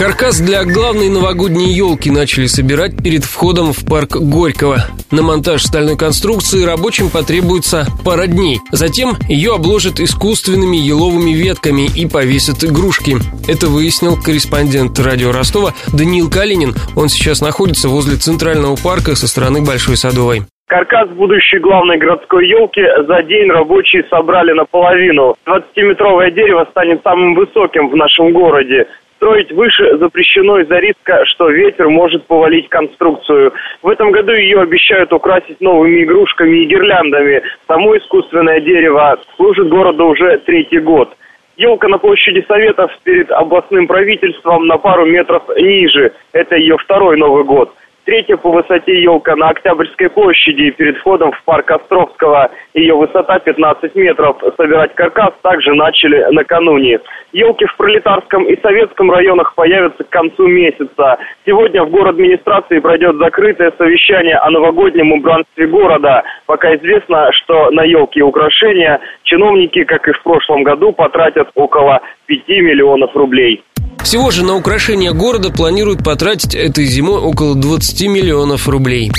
Каркас для главной новогодней елки начали собирать перед входом в парк Горького. На монтаж стальной конструкции рабочим потребуется пара дней. Затем ее обложат искусственными еловыми ветками и повесят игрушки. Это выяснил корреспондент радио Ростова Даниил Калинин. Он сейчас находится возле центрального парка со стороны Большой Садовой. Каркас будущей главной городской елки за день рабочие собрали наполовину. 20-метровое дерево станет самым высоким в нашем городе. Строить выше запрещено из-за риска, что ветер может повалить конструкцию. В этом году ее обещают украсить новыми игрушками и гирляндами. Само искусственное дерево служит городу уже третий год. Елка на площади Советов перед областным правительством на пару метров ниже. Это ее второй Новый год. Третья по высоте елка на Октябрьской площади перед входом в парк Островского. Ее высота 15 метров. Собирать каркас также начали накануне. Елки в Пролетарском и Советском районах появятся к концу месяца. Сегодня в город администрации пройдет закрытое совещание о новогоднем убранстве города. Пока известно, что на елки и украшения чиновники, как и в прошлом году, потратят около 5 миллионов рублей. Всего же на украшение города планируют потратить этой зимой около 20 миллионов рублей.